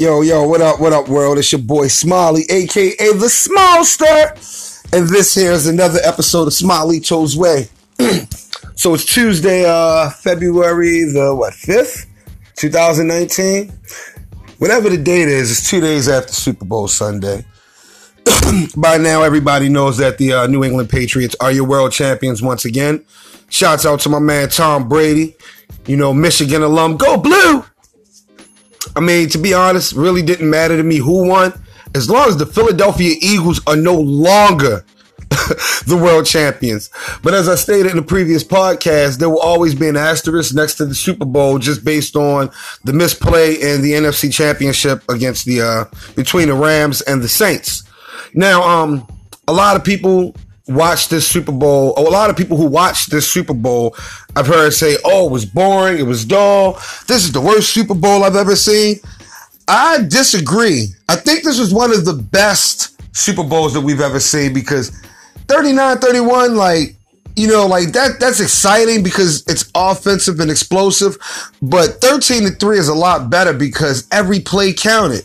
Yo, yo, what up, what up, world? It's your boy Smiley, aka the Smallster. And this here is another episode of Smiley Chose Way. so it's Tuesday, uh, February the what, 5th? 2019? Whatever the date is, it's two days after Super Bowl Sunday. By now, everybody knows that the uh, New England Patriots are your world champions once again. Shouts out to my man Tom Brady, you know, Michigan alum. Go blue! I mean, to be honest, really didn't matter to me who won. As long as the Philadelphia Eagles are no longer the world champions. But as I stated in the previous podcast, there will always be an asterisk next to the Super Bowl just based on the misplay in the NFC championship against the, uh, between the Rams and the Saints. Now, um, a lot of people watch this Super Bowl, oh, a lot of people who watch this Super Bowl, I've heard say, oh, it was boring, it was dull, this is the worst Super Bowl I've ever seen. I disagree. I think this was one of the best Super Bowls that we've ever seen because 39 31, like, you know, like that, that's exciting because it's offensive and explosive. But 13 to 3 is a lot better because every play counted.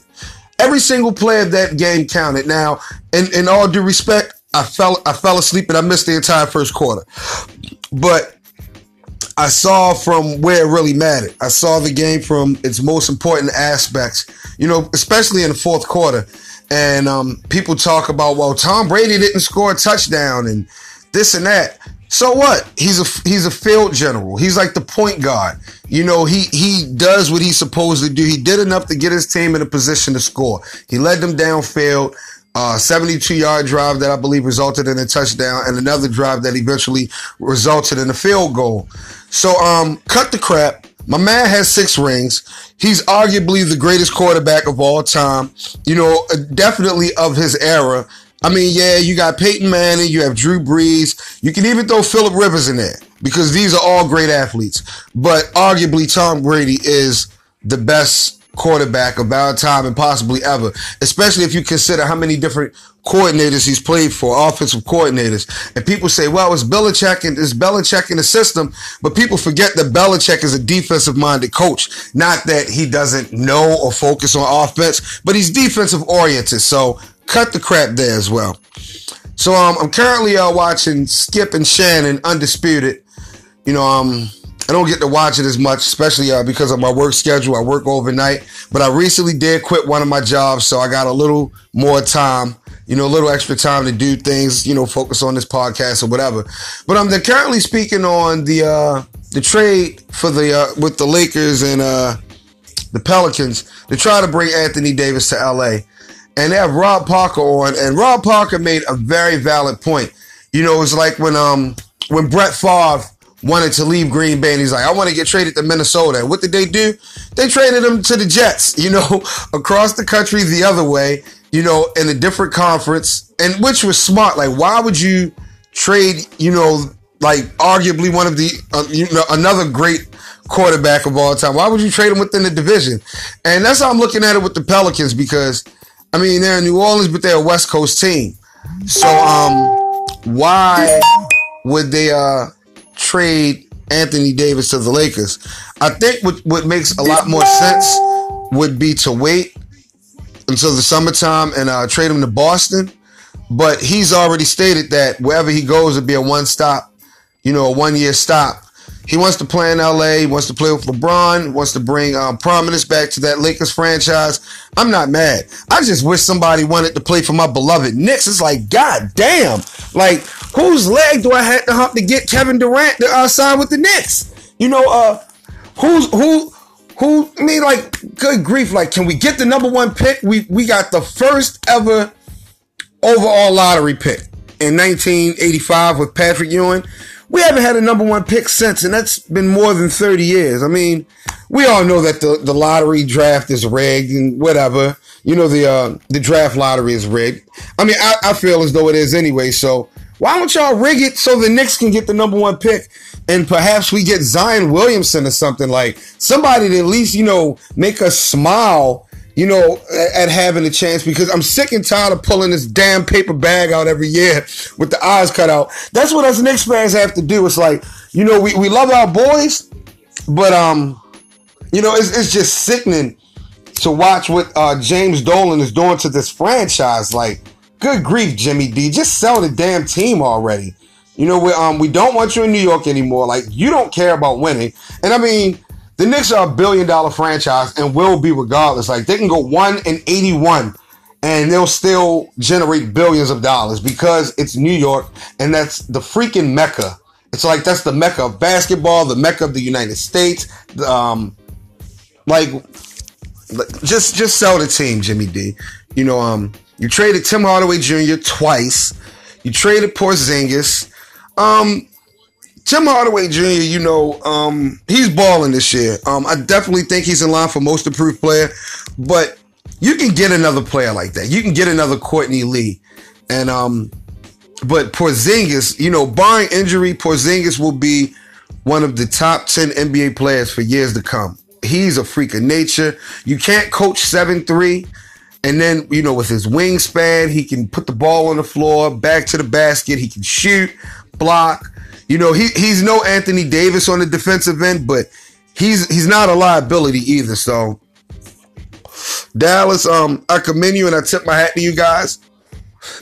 Every single play of that game counted. Now, in, in all due respect, I fell I fell asleep and I missed the entire first quarter. But I saw from where it really mattered. I saw the game from its most important aspects, you know, especially in the fourth quarter. And um, people talk about, well, Tom Brady didn't score a touchdown and this and that. So what? He's a he's a field general. He's like the point guard. You know, he he does what he's supposed to do. He did enough to get his team in a position to score. He led them downfield uh, 72 yard drive that I believe resulted in a touchdown and another drive that eventually resulted in a field goal. So, um, cut the crap. My man has six rings. He's arguably the greatest quarterback of all time. You know, definitely of his era. I mean, yeah, you got Peyton Manning, you have Drew Brees. You can even throw Philip Rivers in there because these are all great athletes. But arguably, Tom Brady is the best quarterback of our time and possibly ever, especially if you consider how many different coordinators he's played for, offensive coordinators. And people say, well, it's Belichick and it's Belichick in the system, but people forget that Belichick is a defensive minded coach. Not that he doesn't know or focus on offense, but he's defensive oriented. So cut the crap there as well. So um, I'm currently uh, watching Skip and Shannon Undisputed. You know, um, I don't get to watch it as much, especially uh, because of my work schedule. I work overnight, but I recently did quit one of my jobs, so I got a little more time, you know, a little extra time to do things, you know, focus on this podcast or whatever. But I'm currently speaking on the uh, the trade for the uh, with the Lakers and uh, the Pelicans to try to bring Anthony Davis to LA, and they have Rob Parker on, and Rob Parker made a very valid point. You know, it's like when um when Brett Favre wanted to leave Green Bay and he's like, I want to get traded to Minnesota. What did they do? They traded him to the Jets, you know, across the country the other way, you know, in a different conference, and which was smart. Like, why would you trade, you know, like arguably one of the, uh, you know, another great quarterback of all time? Why would you trade him within the division? And that's how I'm looking at it with the Pelicans because, I mean, they're in New Orleans, but they're a West Coast team. So, um, why would they, uh, trade Anthony Davis to the Lakers. I think what, what makes a lot more sense would be to wait until the summertime and uh, trade him to Boston. But he's already stated that wherever he goes, it'll be a one stop, you know, a one year stop. He wants to play in LA. He wants to play with LeBron. Wants to bring um, prominence back to that Lakers franchise. I'm not mad. I just wish somebody wanted to play for my beloved Knicks. It's like, god damn, like whose leg do I have to hump to get Kevin Durant to uh, sign with the Knicks? You know, uh, who's who? Who? I mean, like, good grief! Like, can we get the number one pick? We we got the first ever overall lottery pick in 1985 with Patrick Ewing. We haven't had a number one pick since, and that's been more than 30 years. I mean, we all know that the, the lottery draft is rigged and whatever. You know, the uh, the draft lottery is rigged. I mean, I, I feel as though it is anyway. So why don't y'all rig it so the Knicks can get the number one pick and perhaps we get Zion Williamson or something like somebody to at least, you know, make us smile, you know, at, having a chance because I'm sick and tired of pulling this damn paper bag out every year with the eyes cut out. That's what us Knicks fans have to do. It's like, you know, we, we love our boys, but, um, you know, it's, it's just sickening to watch what uh, James Dolan is doing to this franchise. Like, good grief, Jimmy D, just sell the damn team already. You know, we um we don't want you in New York anymore. Like, you don't care about winning. And I mean, the Knicks are a billion dollar franchise and will be regardless. Like, they can go one and eighty one and they'll still generate billions of dollars because it's New York and that's the freaking mecca. It's like that's the mecca of basketball, the mecca of the United States. Um, like just just sell the team, Jimmy D. You know, um, you traded Tim Hardaway Jr. twice. You traded Porzingis. Um, Tim Hardaway Jr. You know, um, he's balling this year. Um, I definitely think he's in line for most improved player, but you can get another player like that. You can get another Courtney Lee, and um, but Porzingis, you know, barring injury, Porzingis will be one of the top ten NBA players for years to come. He's a freak of nature. You can't coach seven three. And then, you know, with his wingspan, he can put the ball on the floor, back to the basket. He can shoot, block. You know, he, he's no Anthony Davis on the defensive end, but he's he's not a liability either. So Dallas, um, I commend you and I tip my hat to you guys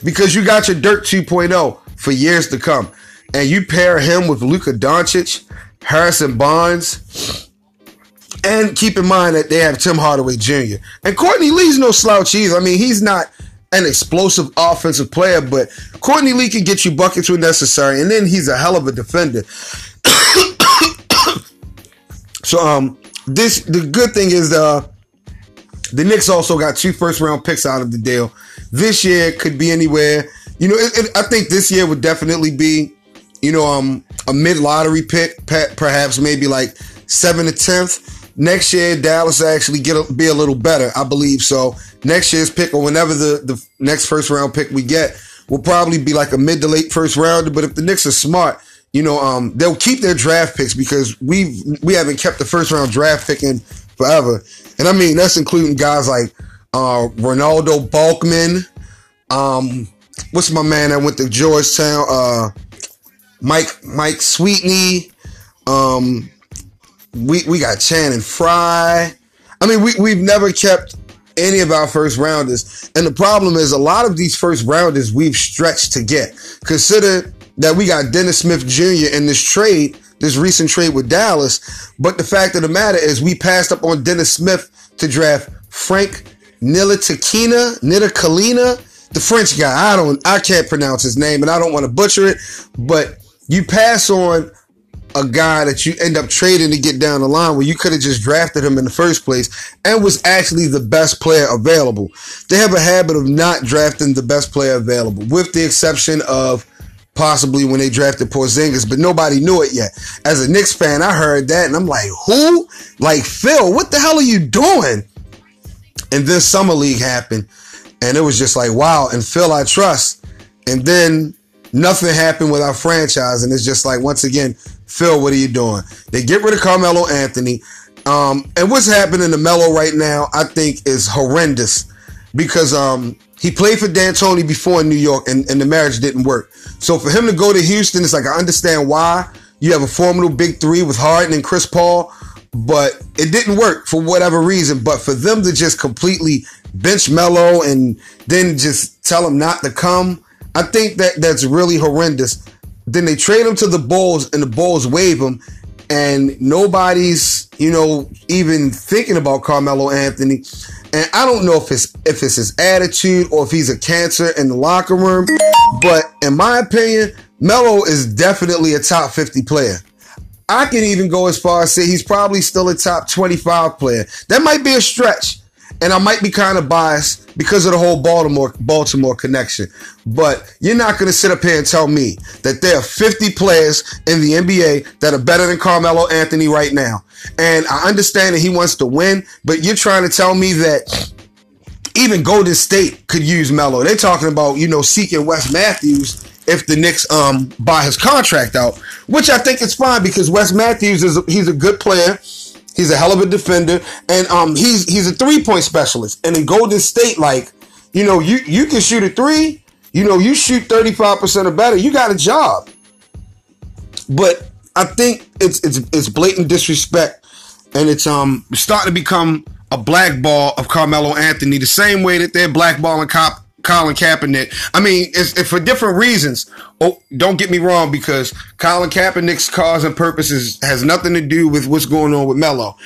because you got your Dirk 2.0 for years to come. And you pair him with Luka Doncic, Harrison Barnes, and keep in mind that they have Tim Hardaway Jr. And Courtney Lee's no slouch either. I mean, he's not an explosive offensive player, but Courtney Lee can get you buckets when necessary, and then he's a hell of a defender. so, um, this the good thing is uh the Knicks also got two first round picks out of the deal. This year could be anywhere. You know, it, it, I think this year would definitely be, you know, um, a mid lottery pick, perhaps maybe like seven to tenth. Next year, Dallas actually get a, be a little better, I believe. So next year's pick or whenever the the next first round pick we get will probably be like a mid to late first rounder. But if the Knicks are smart, you know, um, they'll keep their draft picks because we we haven't kept the first round draft pick in forever. And I mean, that's including guys like uh, Renaldo Balkman. Um, what's my man that went to Georgetown? Uh, Mike Mike Sweetney. Um, we we got Channing Frye. I mean, we we've never kept any of our first rounders, and the problem is a lot of these first rounders we've stretched to get. Consider that we got Dennis Smith Jr. in this trade this recent trade with Dallas. But the fact of the matter is, we passed up on Dennis Smith to draft Frank Ntilikina, Ntilikina, the French guy. I don't, I can't pronounce his name, and I don't want to butcher it. But you pass on a guy that you end up trading to get down the line where you could have just drafted him in the first place and was actually the best player available. They have a habit of not drafting the best player available, with the exception of possibly when they drafted Porzingis, but nobody knew it yet. As a Knicks fan, I heard that and I'm like, who? Like Phil, what the hell are you doing? And then Summer League happened and it was just like, wow. And Phil, I trust. And then nothing happened with our franchise. And it's just like, once again, Phil, what are you doing? They get rid of Carmelo Anthony. Um, and what's happening to Melo right now, I think is horrendous because, um, he played for D'Antoni before in New York and, and the marriage didn't work. So for him to go to Houston, it's like I understand why. You have a formidable big three with Harden and Chris Paul, but it didn't work for whatever reason. But for them to just completely bench Melo and then just tell him not to come, I think that that's really horrendous. Then they trade him to the Bulls and the Bulls waive him and nobody's, you know, even thinking about Carmelo Anthony. And I don't know if it's if it's his attitude or if he's a cancer in the locker room, but in my opinion, Melo is definitely a top 50 player. I can even go as far as say he's probably still a top 25 player. That might be a stretch. And I might be kind of biased because of the whole Baltimore Baltimore connection. But you're not going to sit up here and tell me that there are 50 players in the NBA that are better than Carmelo Anthony right now. And I understand that he wants to win, but you're trying to tell me that even Golden State could use Melo. They're talking about, you know, seeking Wes Matthews if the Knicks um buy his contract out, which I think is fine because Wes Matthews is he's a good player. He's a hell of a defender, and um he's he's a three point specialist. And in Golden State, like you know, you you can shoot a three. You know, you shoot thirty five percent or better, you got a job. But I think it's it's it's blatant disrespect, and it's um starting to become a blackball of Carmelo Anthony the same way that they're blackballing Cop, Colin Kaepernick. I mean, it's, it's, for different reasons. Oh, don't get me wrong, because Colin Kaepernick's cause and purposes has nothing to do with what's going on with Melo.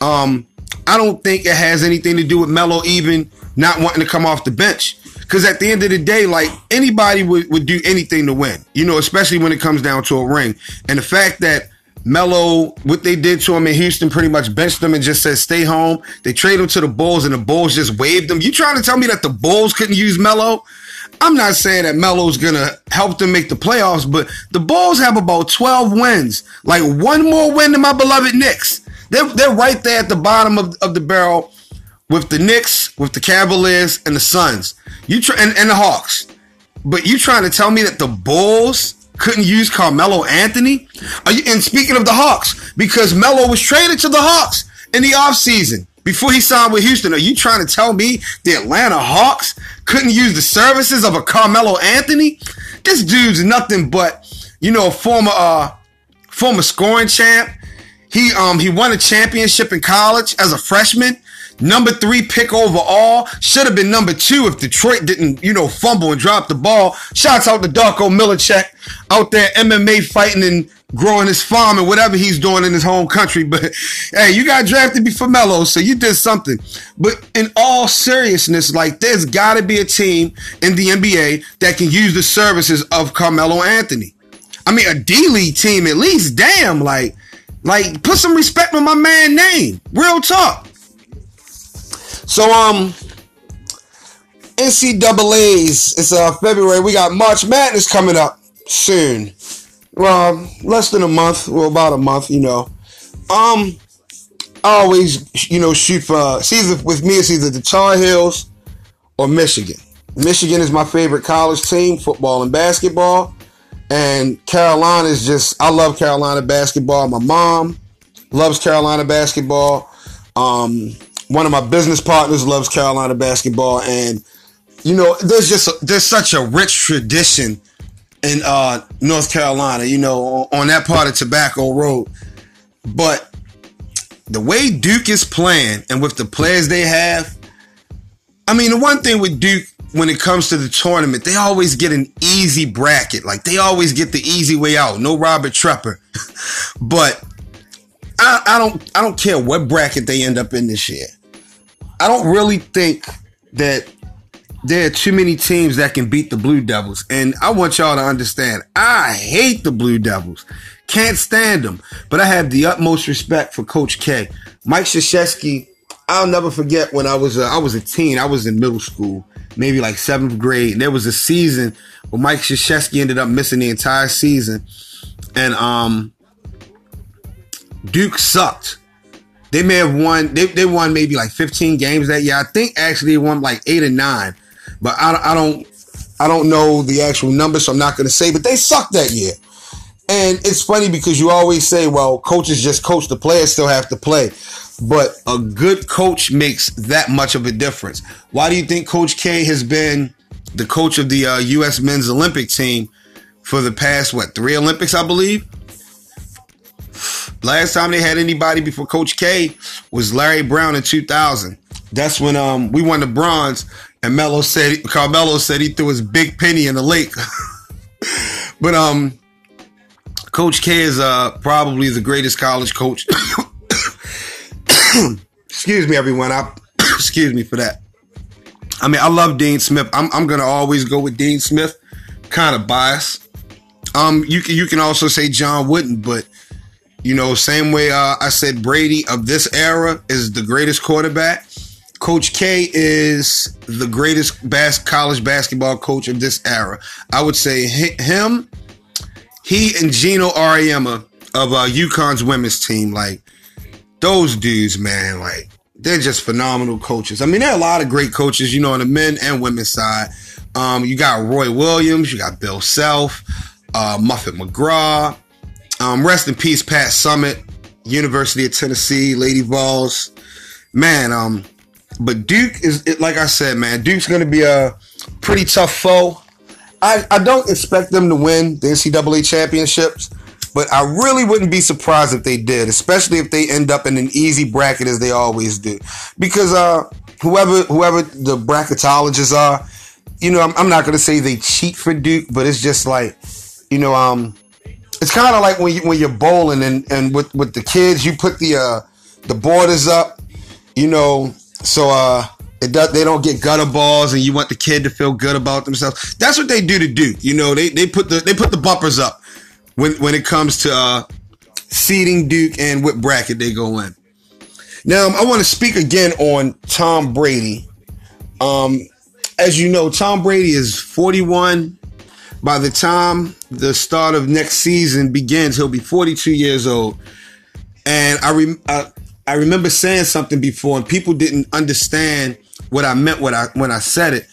Um, I don't think it has anything to do with Melo even not wanting to come off the bench. Because at the end of the day, like anybody would, would do anything to win, you know, especially when it comes down to a ring. And the fact that Melo, what they did to him in Houston, pretty much benched him and just said, stay home. They trade him to the Bulls and the Bulls just waived him. You trying to tell me that the Bulls couldn't use Melo? I'm not saying that Melo's gonna help them make the playoffs, but the Bulls have about 12 wins. Like one more win than my beloved Knicks. They're, they're right there at the bottom of, of the barrel with the Knicks, with the Cavaliers, and the Suns. You try and, and the Hawks. But you trying to tell me that the Bulls couldn't use Carmelo Anthony? You, and speaking of the Hawks, because Melo was traded to the Hawks in the offseason before he signed with Houston. Are you trying to tell me the Atlanta Hawks couldn't use the services of a Carmelo Anthony? This dude's nothing but, you know, a former uh former scoring champ. He um he won a championship in college as a freshman number three pick overall. Should have been number two if Detroit didn't, you know, fumble and drop the ball. Shouts out to Darko Milicic out there MMA fighting and growing his farm and whatever he's doing in his home country. But hey, you got drafted before Melo, so you did something. But in all seriousness, like there's got to be a team in the NBA that can use the services of Carmelo Anthony. I mean, a D League team at least. Damn, like, like put some respect on my man name. Real talk. So um NCAA's it's uh February. We got March Madness coming up soon. Well, less than a month, well about a month, you know. Um I always, you know, shoot for it's either with me it's either the Tar Heels or Michigan. Michigan is my favorite college team, football and basketball. And Carolina is just I love Carolina basketball. My mom loves Carolina basketball. Um, one of my business partners loves Carolina basketball, and you know, there's just a, there's such a rich tradition in uh, North Carolina. You know, on that part of Tobacco Road, but the way Duke is playing and with the players they have, I mean, the one thing with Duke when it comes to the tournament, they always get an easy bracket. Like they always get the easy way out. No Robert Trepper, but I, I don't I don't care what bracket they end up in this year. I don't really think that there are too many teams that can beat the Blue Devils. And I want y'all to understand, I hate the Blue Devils. Can't stand them. But I have the utmost respect for Coach K. Mike Krzyzewski, I'll never forget when I was a, I was a teen. I was in middle school, maybe like seventh grade. And there was a season where Mike Krzyzewski ended up missing the entire season. And um Duke sucked. They may have won. They, they won maybe like 15 games that year. I think actually they won like eight or nine, but I, I don't I don't know the actual number, so I'm not going to say. But they sucked that year, and it's funny because you always say, "Well, coaches just coach; the players still have to play." But a good coach makes that much of a difference. Why do you think Coach K has been the coach of the uh, U.S. Men's Olympic team for the past what three Olympics, I believe? Last time they had anybody before Coach K was Larry Brown in 2000. That's when um we won the bronze, and Melo said Carmelo said he threw his big penny in the lake. but um, Coach K is uh probably the greatest college coach. excuse me, everyone. I excuse me for that. I mean, I love Dean Smith. I'm I'm gonna always go with Dean Smith. Kind of biased. Um, you can you can also say John Wooden, but you know, same way uh, I said Brady of this era is the greatest quarterback. Coach K is the greatest bas- college basketball coach of this era. I would say him, he and Geno Auriemma of uh, UConn's women's team, like those dudes, man, like they're just phenomenal coaches. I mean, there are a lot of great coaches, you know, on the men and women's side. Um, you got Roy Williams, you got Bill Self, uh, Muffet McGraw, um, rest in peace, Pat Summitt, University of Tennessee, Lady Vols. Man, um, but Duke is like I said, man. Duke's going to be a pretty tough foe. I, I don't expect them to win the NCAA championships, but I really wouldn't be surprised if they did, especially if they end up in an easy bracket as they always do. Because uh, whoever whoever the bracketologists are, you know, I'm, I'm not gonna say they cheat for Duke, but it's just like, you know, um, it's kind of like when you when you're bowling and and with with the kids, you put the uh the borders up, you know, so uh it does, they don't get gutter balls and you want the kid to feel good about themselves. That's what they do to Duke. You know, they, they put the they put the bumpers up when when it comes to uh seeding Duke and what bracket they go in. Now I want to speak again on Tom Brady. Um as you know, Tom Brady is 41. By the time the start of next season begins, he'll be 42 years old. And I, I remember saying something before, and people didn't understand what I meant when I when I said it.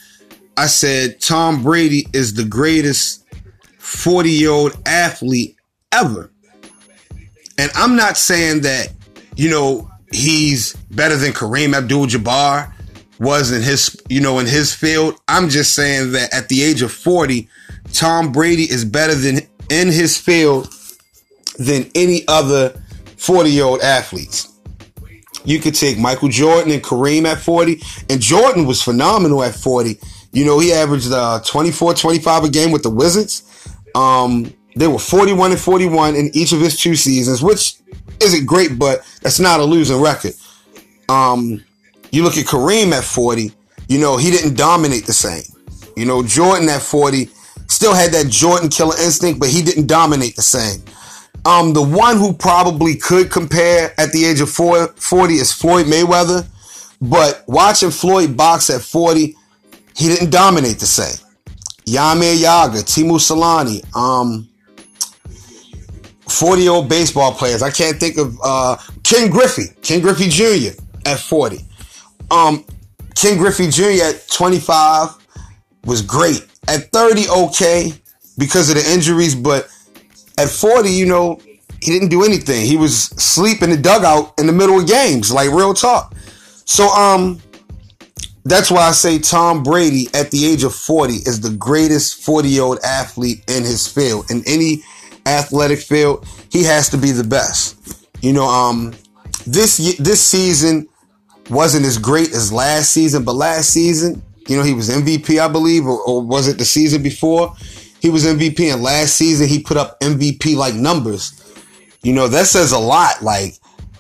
I said Tom Brady is the greatest 40 year old athlete ever. And I'm not saying that, you know, he's better than Kareem Abdul Jabbar was in his, you know, in his field. I'm just saying that at the age of 40, Tom Brady is better than in his field than any other 40 year old athletes. You could take Michael Jordan and Kareem at 40, and Jordan was phenomenal at 40. You know, he averaged uh, 24, 25 a game with the Wizards. Um, they were 41 and 41 in each of his two seasons, which isn't great, but that's not a losing record. Um, you look at Kareem at 40, you know, he didn't dominate the same. You know, Jordan at 40 still had that Jordan killer instinct, but he didn't dominate the same. Um, the one who probably could compare at the age of 40 is Floyd Mayweather. But watching Floyd box at 40, he didn't dominate the same. Jaromir Jagr, Teemu Selanne, um, 40 year old baseball players. I can't think of uh, Ken Griffey, Ken Griffey Jr. at 40. Um, Ken Griffey Jr. at 25 was great. At 30, okay, because of the injuries, but at 40, you know, he didn't do anything. He was sleep in the dugout in the middle of games, like real talk. So, um, that's why I say Tom Brady at the age of 40 is the greatest 40 year old athlete in his field. In any athletic field, he has to be the best. You know, um, this this season wasn't as great as last season, but last season, you know, he was MVP, I believe, or, or was it the season before? He was MVP, and last season he put up MVP like numbers. You know, that says a lot. Like,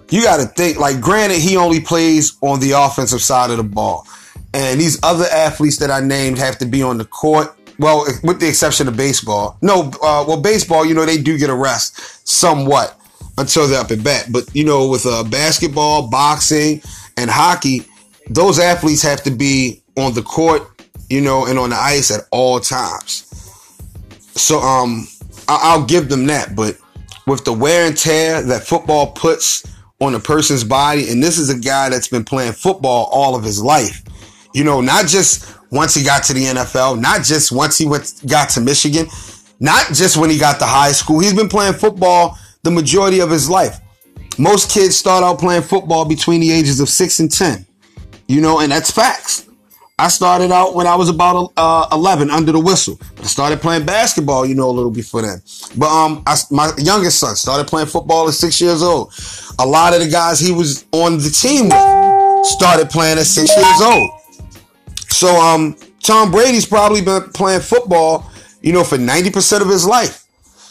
you got to think, like, granted, he only plays on the offensive side of the ball. And these other athletes that I named have to be on the court. Well, with the exception of baseball. No, uh, well, baseball, you know, they do get a rest somewhat until they're up at bat. But, you know, with uh, basketball, boxing, and hockey, those athletes have to be on the court, you know, and on the ice at all times. So um, I'll give them that. But with the wear and tear that football puts on a person's body, and this is a guy that's been playing football all of his life. You know, not just once he got to the NFL, not just once he went got to Michigan, not just when he got to high school. He's been playing football the majority of his life. Most kids start out playing football between the ages of six and ten. You know, and that's facts. I started out when I was about uh, 11 under the whistle. I started playing basketball, you know, a little before then. But um, I, my youngest son started playing football at six years old. A lot of the guys he was on the team with started playing at six years old. So um, Tom Brady's probably been playing football, you know, for 90% of his life.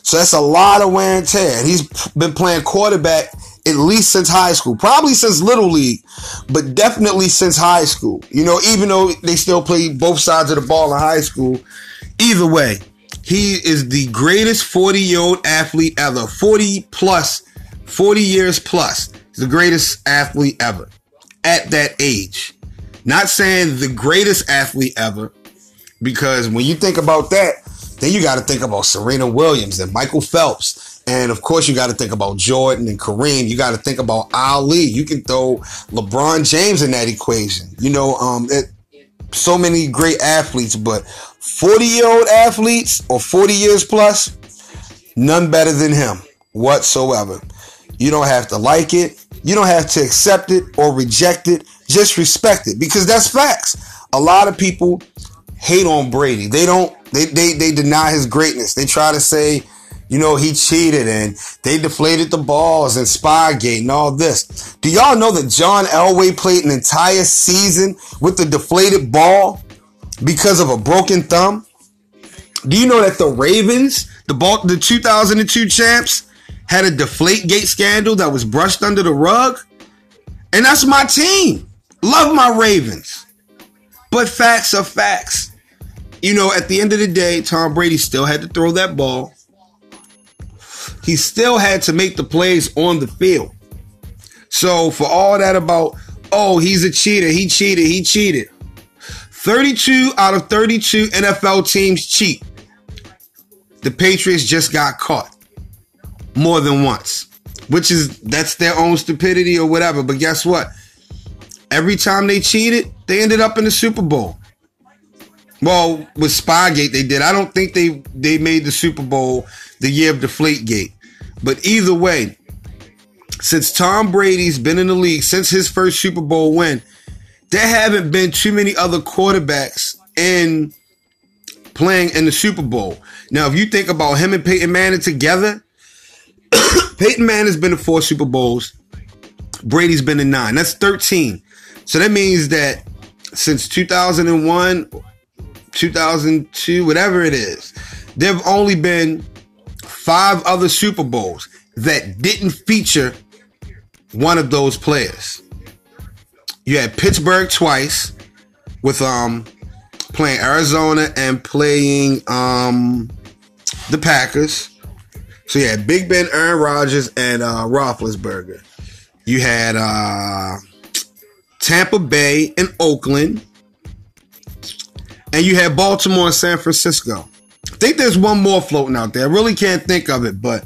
So that's a lot of wear and tear. And he's been playing quarterback at least since high school, probably since little league, but definitely since high school. You know, even though they still play both sides of the ball in high school, either way, he is the greatest 40 year old athlete ever. 40 plus, 40 years plus. The greatest athlete ever at that age. Not saying the greatest athlete ever, because when you think about that, then you got to think about Serena Williams and Michael Phelps and of course, you got to think about Jordan and Kareem. You got to think about Ali. You can throw LeBron James in that equation. You know, um, it, so many great athletes, but 40 year old athletes or 40 years plus, none better than him whatsoever. You don't have to like it. You don't have to accept it or reject it. Just respect it because that's facts. A lot of people hate on Brady. They don't, they, they, they deny his greatness. They try to say, you know, he cheated and they deflated the balls and Spygate and all this. Do y'all know that John Elway played an entire season with the deflated ball because of a broken thumb? Do you know that the Ravens, the ball, the 2002 champs, had a deflate gate scandal that was brushed under the rug? And that's my team. Love my Ravens. But facts are facts. You know, at the end of the day, Tom Brady still had to throw that ball he still had to make the plays on the field. So for all that about, oh, he's a cheater, he cheated, he cheated. 32 out of 32 NFL teams cheat. The Patriots just got caught more than once, which is that's their own stupidity or whatever. But guess what? Every time they cheated, they ended up in the Super Bowl. Well, with Spygate, they did. I don't think they they made the Super Bowl the year of the Deflategate. But either way, since Tom Brady's been in the league since his first Super Bowl win, there haven't been too many other quarterbacks in playing in the Super Bowl. Now, if you think about him and Peyton Manning together, Peyton Manning's been to four Super Bowls. Brady's been to nine. That's 13. So that means that since 2001, 2002, whatever it is, there have only been five other Super Bowls that didn't feature one of those players. You had Pittsburgh twice with um playing Arizona and playing um the Packers. So you had Big Ben, Aaron Rodgers, and uh Roethlisberger. You had uh Tampa Bay and Oakland. And you had Baltimore and San Francisco I think there's one more floating out there. I really can't think of it, but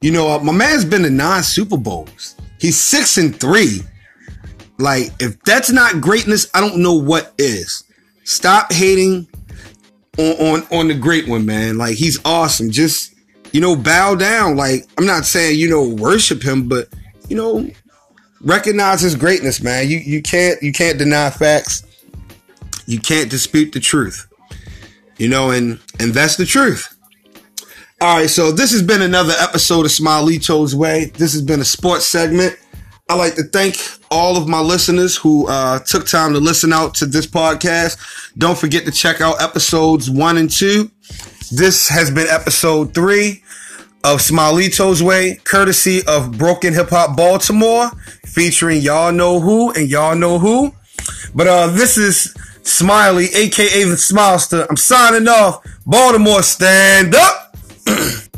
you know, uh, my man's been to nine Super Bowls. He's six and three. Like, if that's not greatness, I don't know what is. Stop hating on, on, on the great one, man. Like, he's awesome. Just, you know, bow down. Like, I'm not saying, you know, worship him, but, you know, recognize his greatness, man. You you can't you can't deny facts. You can't dispute the truth. You know, and and that's the truth. All right, so this has been another episode of Smileyto's Way. This has been a sports segment. I'd like to thank all of my listeners who uh, took time to listen out to this podcast. Don't forget to check out episodes one and two. This has been episode three of Smileyto's Way, courtesy of Broken Hip Hop Baltimore, featuring y'all know who and y'all know who. But uh, this is Smiley, aka the Smilester. I'm signing off. Baltimore, stand up.